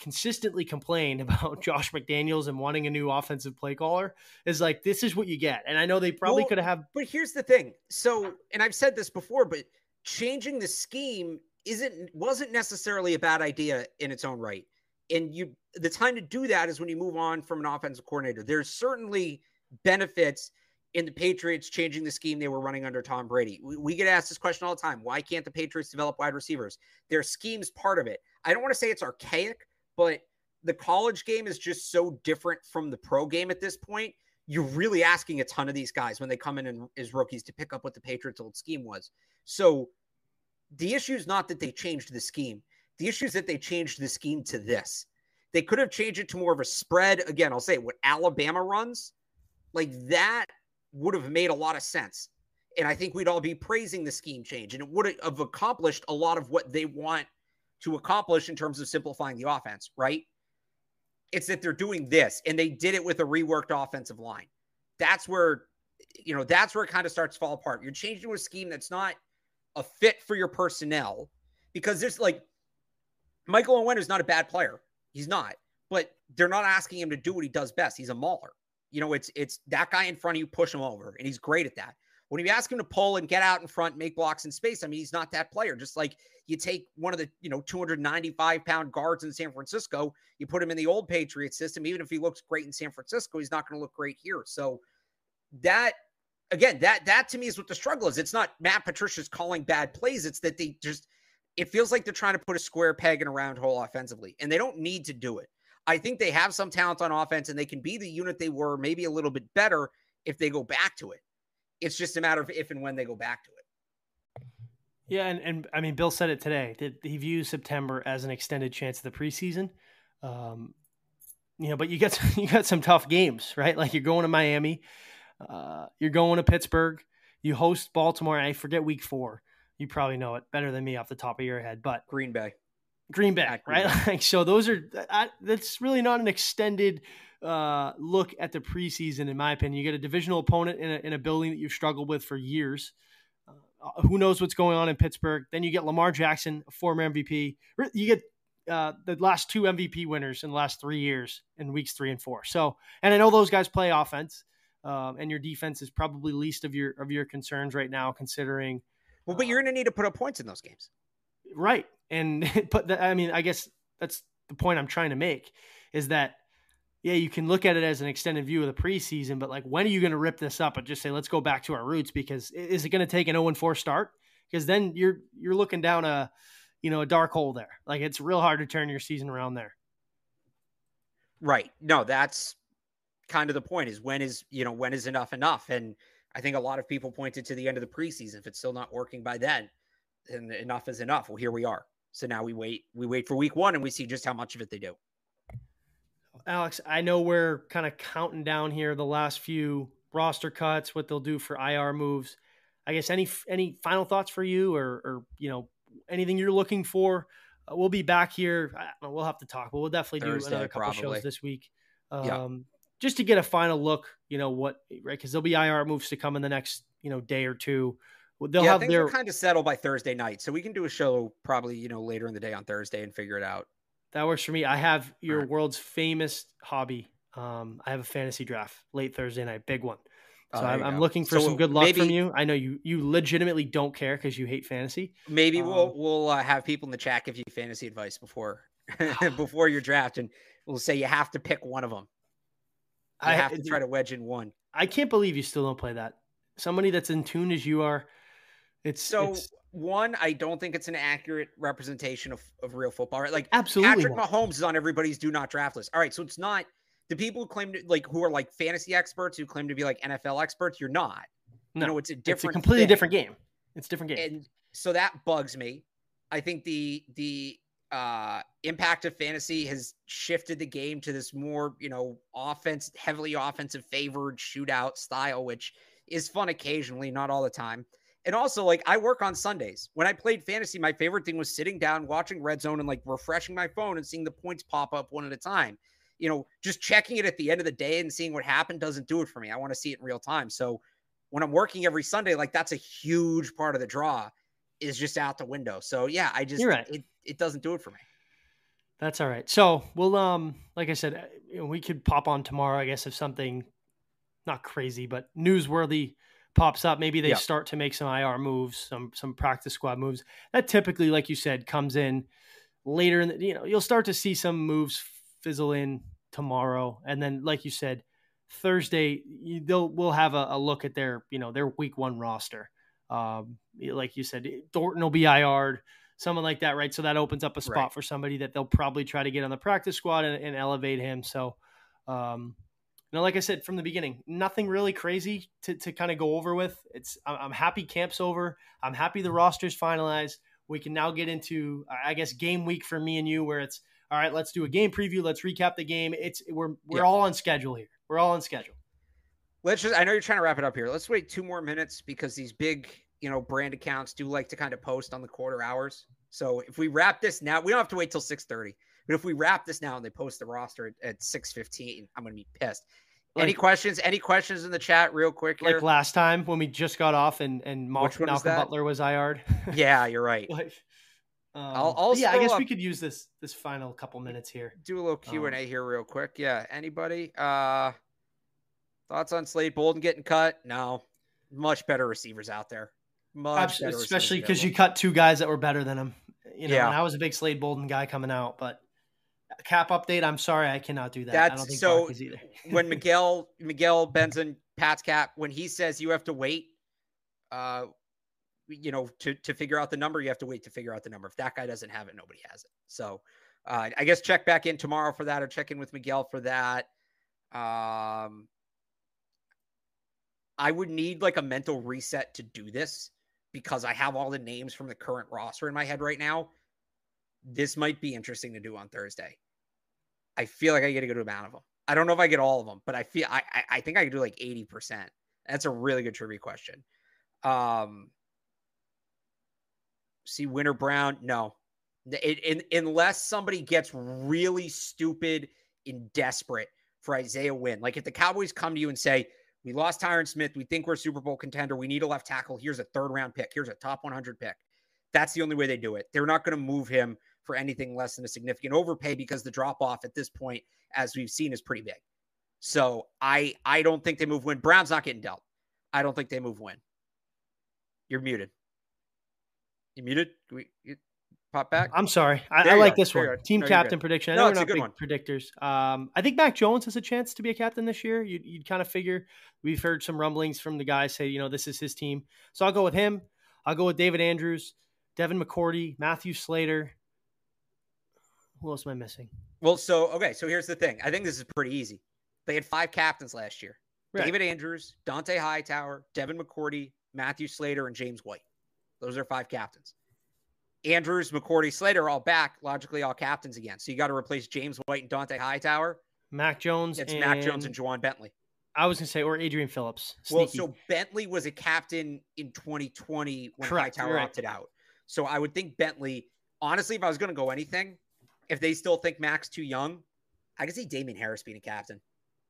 consistently complain about Josh McDaniels and wanting a new offensive play caller is like, this is what you get. And I know they probably well, could have. But here's the thing. So, and I've said this before, but changing the scheme isn't wasn't necessarily a bad idea in its own right. And you the time to do that is when you move on from an offensive coordinator. There's certainly benefits in the Patriots changing the scheme they were running under Tom Brady. We, we, get asked this question all the time. Why can't the Patriots develop wide receivers? Their scheme's part of it. I don't want to say it's archaic, but the college game is just so different from the pro game at this point. You're really asking a ton of these guys when they come in and, as rookies to pick up what the Patriots' old scheme was. So the issue is not that they changed the scheme. The issue is that they changed the scheme to this. They could have changed it to more of a spread. Again, I'll say what Alabama runs, like that would have made a lot of sense. And I think we'd all be praising the scheme change, and it would have accomplished a lot of what they want to accomplish in terms of simplifying the offense, right? It's that they're doing this, and they did it with a reworked offensive line. That's where, you know, that's where it kind of starts to fall apart. You're changing to a scheme that's not a fit for your personnel because there's like Michael Onwenu is not a bad player. He's not, but they're not asking him to do what he does best. He's a mauler. You know, it's it's that guy in front of you, push him over, and he's great at that. When you ask him to pull and get out in front, make blocks in space, I mean, he's not that player. Just like you take one of the, you know, 295 pound guards in San Francisco, you put him in the old Patriot system. Even if he looks great in San Francisco, he's not going to look great here. So that again, that that to me is what the struggle is. It's not Matt Patricia's calling bad plays. It's that they just it feels like they're trying to put a square peg in a round hole offensively, and they don't need to do it. I think they have some talent on offense, and they can be the unit they were, maybe a little bit better if they go back to it. It's just a matter of if and when they go back to it. Yeah, and, and I mean, Bill said it today that he views September as an extended chance of the preseason. Um, you know, but you got you got some tough games, right? Like you're going to Miami, uh, you're going to Pittsburgh. You host Baltimore. I forget week four. You probably know it better than me off the top of your head, but Green Bay, Green Bay, right? Bay. like so, those are I, that's really not an extended uh, look at the preseason, in my opinion. You get a divisional opponent in a, in a building that you've struggled with for years. Uh, who knows what's going on in Pittsburgh? Then you get Lamar Jackson, a former MVP. You get uh, the last two MVP winners in the last three years in weeks three and four. So, and I know those guys play offense um, and your defense is probably least of your of your concerns right now, considering. Well, but you're going to need to put up points in those games, right? And but the, I mean, I guess that's the point I'm trying to make is that yeah, you can look at it as an extended view of the preseason, but like when are you going to rip this up and just say let's go back to our roots? Because is it going to take an 0 4 start? Because then you're you're looking down a you know a dark hole there. Like it's real hard to turn your season around there. Right. No, that's kind of the point is when is, you know, when is enough enough? And I think a lot of people pointed to the end of the preseason. If it's still not working by then, then enough is enough. Well, here we are. So now we wait, we wait for week one and we see just how much of it they do. Alex, I know we're kind of counting down here the last few roster cuts, what they'll do for IR moves. I guess any any final thoughts for you, or, or you know anything you're looking for? Uh, we'll be back here. Know, we'll have to talk, but we'll definitely Thursday, do another couple probably. shows this week, um, yeah. just to get a final look. You know what, right? Because there'll be IR moves to come in the next you know day or two. They'll yeah, have things their kind of settle by Thursday night, so we can do a show probably you know later in the day on Thursday and figure it out. That works for me. I have your right. world's famous hobby. Um, I have a fantasy draft late Thursday night, big one. So oh, I'm, I'm looking for so some good luck maybe, from you. I know you you legitimately don't care because you hate fantasy. Maybe um, we'll we'll uh, have people in the chat give you fantasy advice before before your draft, and we'll say you have to pick one of them. You I have to try to wedge in one. I can't believe you still don't play that. Somebody that's in tune as you are. It's so. It's, one, I don't think it's an accurate representation of, of real football. Right? Like absolutely, Patrick Mahomes is on everybody's do not draft list. All right, so it's not the people who claim to like who are like fantasy experts who claim to be like NFL experts. You're not. No, you know, it's a different, it's a completely thing. different game. It's a different game, and so that bugs me. I think the the uh, impact of fantasy has shifted the game to this more, you know, offense, heavily offensive favored shootout style, which is fun occasionally, not all the time. And also, like, I work on Sundays. When I played fantasy, my favorite thing was sitting down, watching Red Zone, and like refreshing my phone and seeing the points pop up one at a time. You know, just checking it at the end of the day and seeing what happened doesn't do it for me. I want to see it in real time. So when I'm working every Sunday, like, that's a huge part of the draw is just out the window. So yeah, I just, You're right. it, it doesn't do it for me. That's all right. So we'll, um, like I said, uh, we could pop on tomorrow, I guess, if something not crazy, but newsworthy pops up. Maybe they yeah. start to make some IR moves, some some practice squad moves. That typically, like you said, comes in later in the, you know, you'll start to see some moves fizzle in tomorrow. And then, like you said, Thursday, you, they'll we'll have a, a, look at their, you know, their week one roster. Um, like you said, Thornton will be IR'd, someone like that, right? So that opens up a spot right. for somebody that they'll probably try to get on the practice squad and, and elevate him. So, um, know, like I said from the beginning, nothing really crazy to, to kind of go over with. It's I'm happy camp's over. I'm happy the roster's finalized. We can now get into I guess game week for me and you, where it's all right. Let's do a game preview. Let's recap the game. It's we're we're yeah. all on schedule here. We're all on schedule. Let's just. I know you're trying to wrap it up here. Let's wait two more minutes because these big you know brand accounts do like to kind of post on the quarter hours. So if we wrap this now, we don't have to wait till six thirty. But if we wrap this now and they post the roster at, at 6:15, I'm going to be pissed. Like, any questions? Any questions in the chat, real quick? Here? Like last time when we just got off and and Malcolm, Malcolm Butler was IR'd. yeah, you're right. like, um, I'll, I'll yeah, I guess up. we could use this this final couple minutes here. Do a little Q and A um, here, real quick. Yeah, anybody? Uh, thoughts on Slade Bolden getting cut? No, much better receivers out there. Much especially because you cut two guys that were better than him. You know, yeah. and I was a big Slade Bolden guy coming out, but cap update. I'm sorry, I cannot do that. That's so. when Miguel Miguel Benzan Pat's cap, when he says you have to wait, uh, you know, to to figure out the number, you have to wait to figure out the number. If that guy doesn't have it, nobody has it. So, uh, I guess check back in tomorrow for that, or check in with Miguel for that. Um, I would need like a mental reset to do this because I have all the names from the current roster in my head right now. This might be interesting to do on Thursday. I feel like I get a good amount of them. I don't know if I get all of them, but I feel I I, think I could do like 80%. That's a really good trivia question. Um see Winter Brown, no. It, unless somebody gets really stupid and desperate for Isaiah Wynn. Like if the Cowboys come to you and say, we lost Tyron Smith. We think we're a Super Bowl contender. We need a left tackle. Here's a third round pick. Here's a top 100 pick. That's the only way they do it. They're not going to move him for anything less than a significant overpay because the drop off at this point, as we've seen, is pretty big. So I I don't think they move Wynn. Brown's not getting dealt. I don't think they move Wynn. You're muted. You muted? We, you pop back? I'm sorry. I, I like this one. Team no, captain prediction. I know no, we're not big one. predictors. Um, I think Mac Jones has a chance to be a captain this year. You'd, you'd kind of figure. We've heard some rumblings from the guys say, you know, this is his team. So I'll go with him. I'll go with David Andrews, Devin McCourty, Matthew Slater, Who else am I missing? Well, so okay, so here's the thing. I think this is pretty easy. They had five captains last year: right. David Andrews, Dont'a Hightower, Devin McCourty, Matthew Slater, and James White. Those are five captains. Andrews, McCourty, Slater all back, logically all captains again. So you got to replace James White and Dont'a Hightower. Mac Jones. It's and... Mac Jones and Ja'Whaun Bentley. I was gonna say, or Adrian Phillips. Sneaky. Well, so Bentley was a captain in 2020 when Correct, Hightower right. opted out. So I would think Bentley. Honestly, if I was gonna go anything, if they still think Mac's too young, I could see Damien Harris being a captain.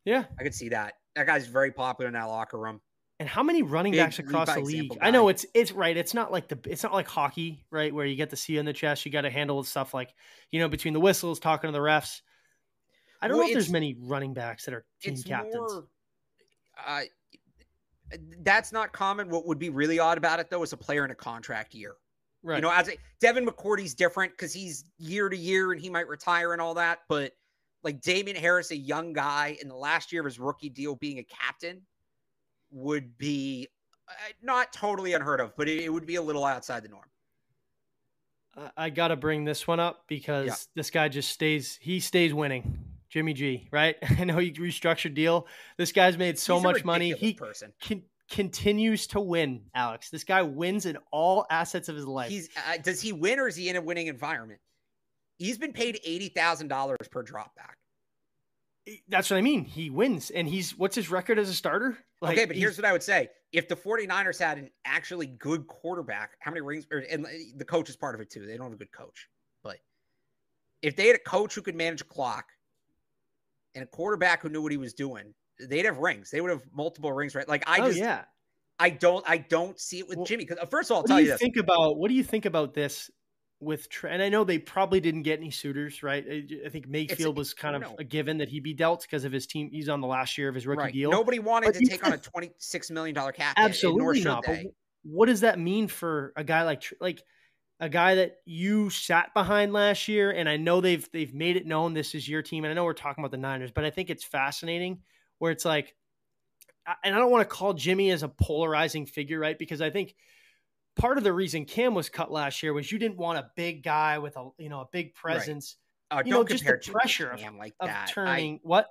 Yeah, I could see that. That guy's very popular in that locker room. And how many running Big backs across the league? Guy. I know it's it's right. It's not like the it's not like hockey, right? Where you get to see in the chest. You got to handle stuff like you know between the whistles, talking to the refs. I don't well, know if there's many running backs that are team captains. More, uh, that's not common. What would be really odd about it though is a player in a contract year. Right. You know, as a, Devin McCourty's different because he's year to year and he might retire and all that. But like Damien Harris, a young guy in the last year of his rookie deal, being a captain would be uh, not totally unheard of, but it, it, would be a little outside the norm. I got to bring this one up because yeah. this guy just stays, he stays winning. Jimmy G, right? I know he restructured deal. This guy's made so much money. He person. Can, continues to win, Alex. This guy wins in all assets of his life. He's uh, does he win or is he in a winning environment? He's been paid eighty thousand dollars per drop back. That's what I mean. He wins, and he's what's his record as a starter? Like, okay, but here's what I would say: if the 49ers had an actually good quarterback, how many rings? Or, and the coach is part of it too. They don't have a good coach, but if they had a coach who could manage a clock and a quarterback who knew what he was doing, they'd have rings. They would have multiple rings, right? Like I oh, just, yeah. I don't, I don't see it with well, Jimmy. Because uh, first of all, I'll tell you, you think about what do you think about this with? And I know they probably didn't get any suitors, right? I think Mayfield was kind of know. a given that he'd be dealt because of his team. He's on the last year of his rookie right. deal. Nobody wanted but to take on a twenty-six million dollar cap. Absolutely not. What does that mean for a guy like like? a guy that you sat behind last year, and I know they've they've made it known this is your team, and I know we're talking about the Niners, but I think it's fascinating where it's like, and I don't want to call Jimmy as a polarizing figure, right? Because I think part of the reason Cam was cut last year was you didn't want a big guy with a you know a big presence. Right. Oh, you know, just the pressure of, like of turning I, what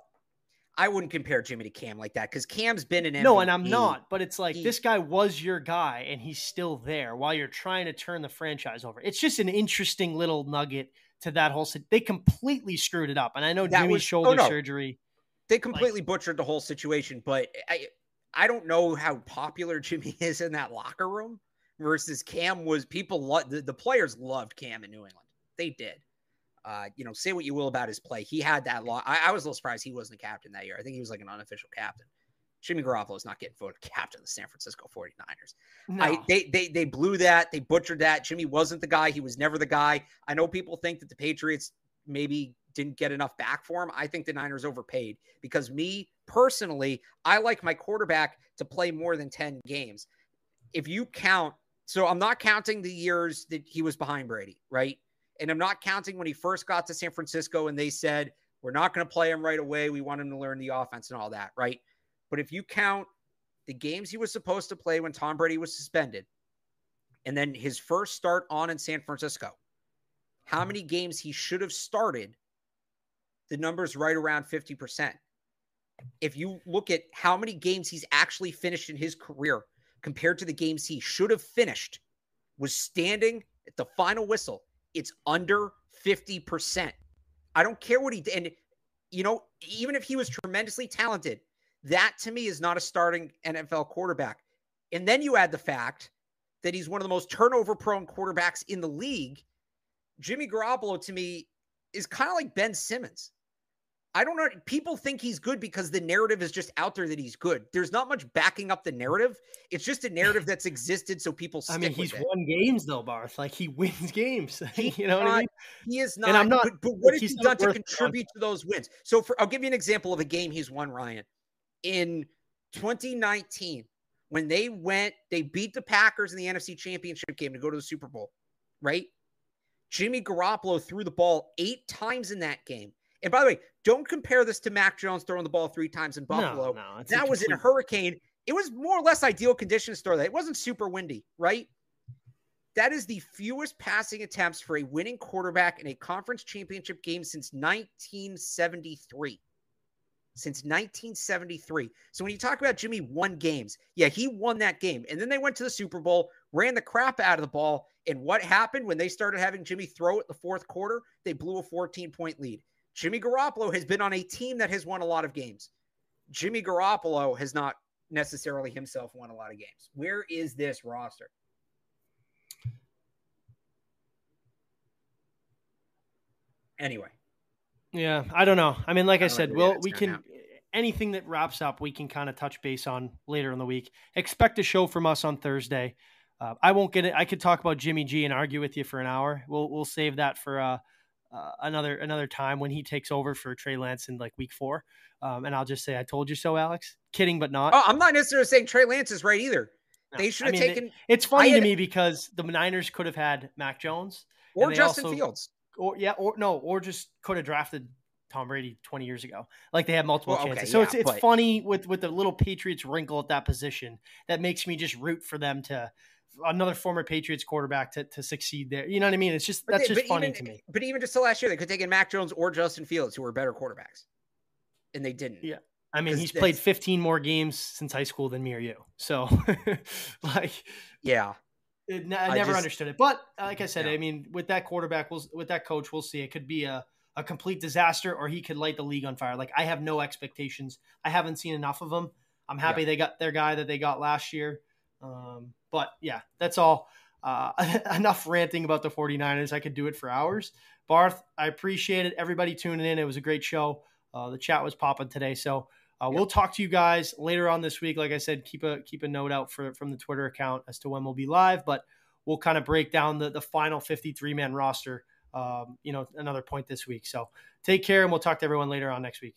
I wouldn't compare Jimmy to Cam like that because Cam's been an MVP. No, and I'm not. But it's like he, this guy was your guy, and he's still there while you're trying to turn the franchise over. It's just an interesting little nugget to that whole. They completely screwed it up, and I know Jimmy's was, oh, shoulder oh no, surgery. They completely like, butchered the whole situation, but I I don't know how popular Jimmy is in that locker room versus Cam was. People lo- the, the players loved Cam in New England. They did. Uh, you know, say what you will about his play. He had that law. I, I, was a little surprised he wasn't a captain that year. I think he was like an unofficial captain. Jimmy Garoppolo is not getting voted captain of the San Francisco 49ers. No. I, they, they, they blew that. They butchered that. Jimmy wasn't the guy. He was never the guy. I know people think that the Patriots maybe didn't get enough back for him. I think the Niners overpaid because me personally, I like my quarterback to play more than 10 games. If you count, so I'm not counting the years that he was behind Brady, right? And I'm not counting when he first got to San Francisco and they said, we're not going to play him right away. We want him to learn the offense and all that, right? But if you count the games he was supposed to play when Tom Brady was suspended, and then his first start on in San Francisco, how many games he should have started, the number's right around 50%. If you look at how many games he's actually finished in his career compared to the games he should have finished, was standing at the final whistle it's under 50%. I don't care what he did. And, you know, even if he was tremendously talented, that to me is not a starting NFL quarterback. And then you add the fact that he's one of the most turnover prone quarterbacks in the league. Jimmy Garoppolo to me is kind of like Ben Simmons. I don't know. People think he's good because the narrative is just out there that he's good. There's not much backing up the narrative. It's just a narrative that's existed, so people. I mean, he's won games though, Barth. Like he wins games. you know not, what I mean? He is not. And I'm not. But, but what has he done to contribute to those wins? So, for, I'll give you an example of a game he's won, Ryan. In 2019, when they went, they beat the Packers in the NFC Championship game to go to the Super Bowl. Right? Jimmy Garoppolo threw the ball eight times in that game and by the way, don't compare this to Mac Jones throwing the ball three times in Buffalo. No, no, that was in a hurricane. It was more or less ideal conditions to throw that. It wasn't super windy, right? That is the fewest passing attempts for a winning quarterback in a conference championship game since 1973. Since 1973. So when you talk about Jimmy won games, yeah, he won that game. And then they went to the Super Bowl, ran the crap out of the ball. And what happened when they started having Jimmy throw it the fourth quarter? They blew a 14 point lead. Jimmy Garoppolo has been on a team that has won a lot of games. Jimmy Garoppolo has not necessarily himself won a lot of games. Where is this roster? Anyway. Yeah, I don't know. I mean, like I, I said, we'll we can anything that wraps up, we can kind of touch base on later in the week. Expect a show from us on Thursday. Uh, I won't get it. I could talk about Jimmy G and argue with you for an hour. We'll we'll save that for uh, uh, another another time when he takes over for Trey Lance in like week four. Um, and I'll just say I told you so, Alex. Kidding, but not. Oh, I'm not necessarily saying Trey Lance is right either. They should have I mean, taken. It, it's funny had, to me because the Niners could have had Mac Jones or Justin also, Fields or yeah, or no, or just could have drafted Tom Brady 20 years ago. Like they had multiple well, chances. Okay, so yeah, it's it's but... funny with with the little Patriots wrinkle at that position that makes me just root for them to another former Patriots quarterback to, to succeed there. You know what I mean? It's just that's they, just funny even, to me. But even just the last year, they could take in Mac Jones or Justin Fields, who were better quarterbacks, and they didn't. Yeah. I mean, he's played 15 more games since high school than me or you. So, like, yeah, it, I, I never just, understood it. But uh, like I said, yeah. I mean, with that quarterback, we'll, with that coach, we'll see. It could be a, a complete disaster, or he could light the league on fire. Like I have no expectations. I haven't seen enough of them. I'm happy yeah. they got their guy that they got last year. Um, but yeah, that's all. Uh, enough ranting about the 49ers. I could do it for hours. Barth, I appreciate it. Everybody tuning in. It was a great show. Uh, the chat was popping today. So uh, we'll talk to you guys later on this week. Like I said, keep a keep a note out for from the Twitter account as to when we'll be live. But we'll kind of break down the the final 53 man roster. Um, you know, another point this week. So take care, and we'll talk to everyone later on next week.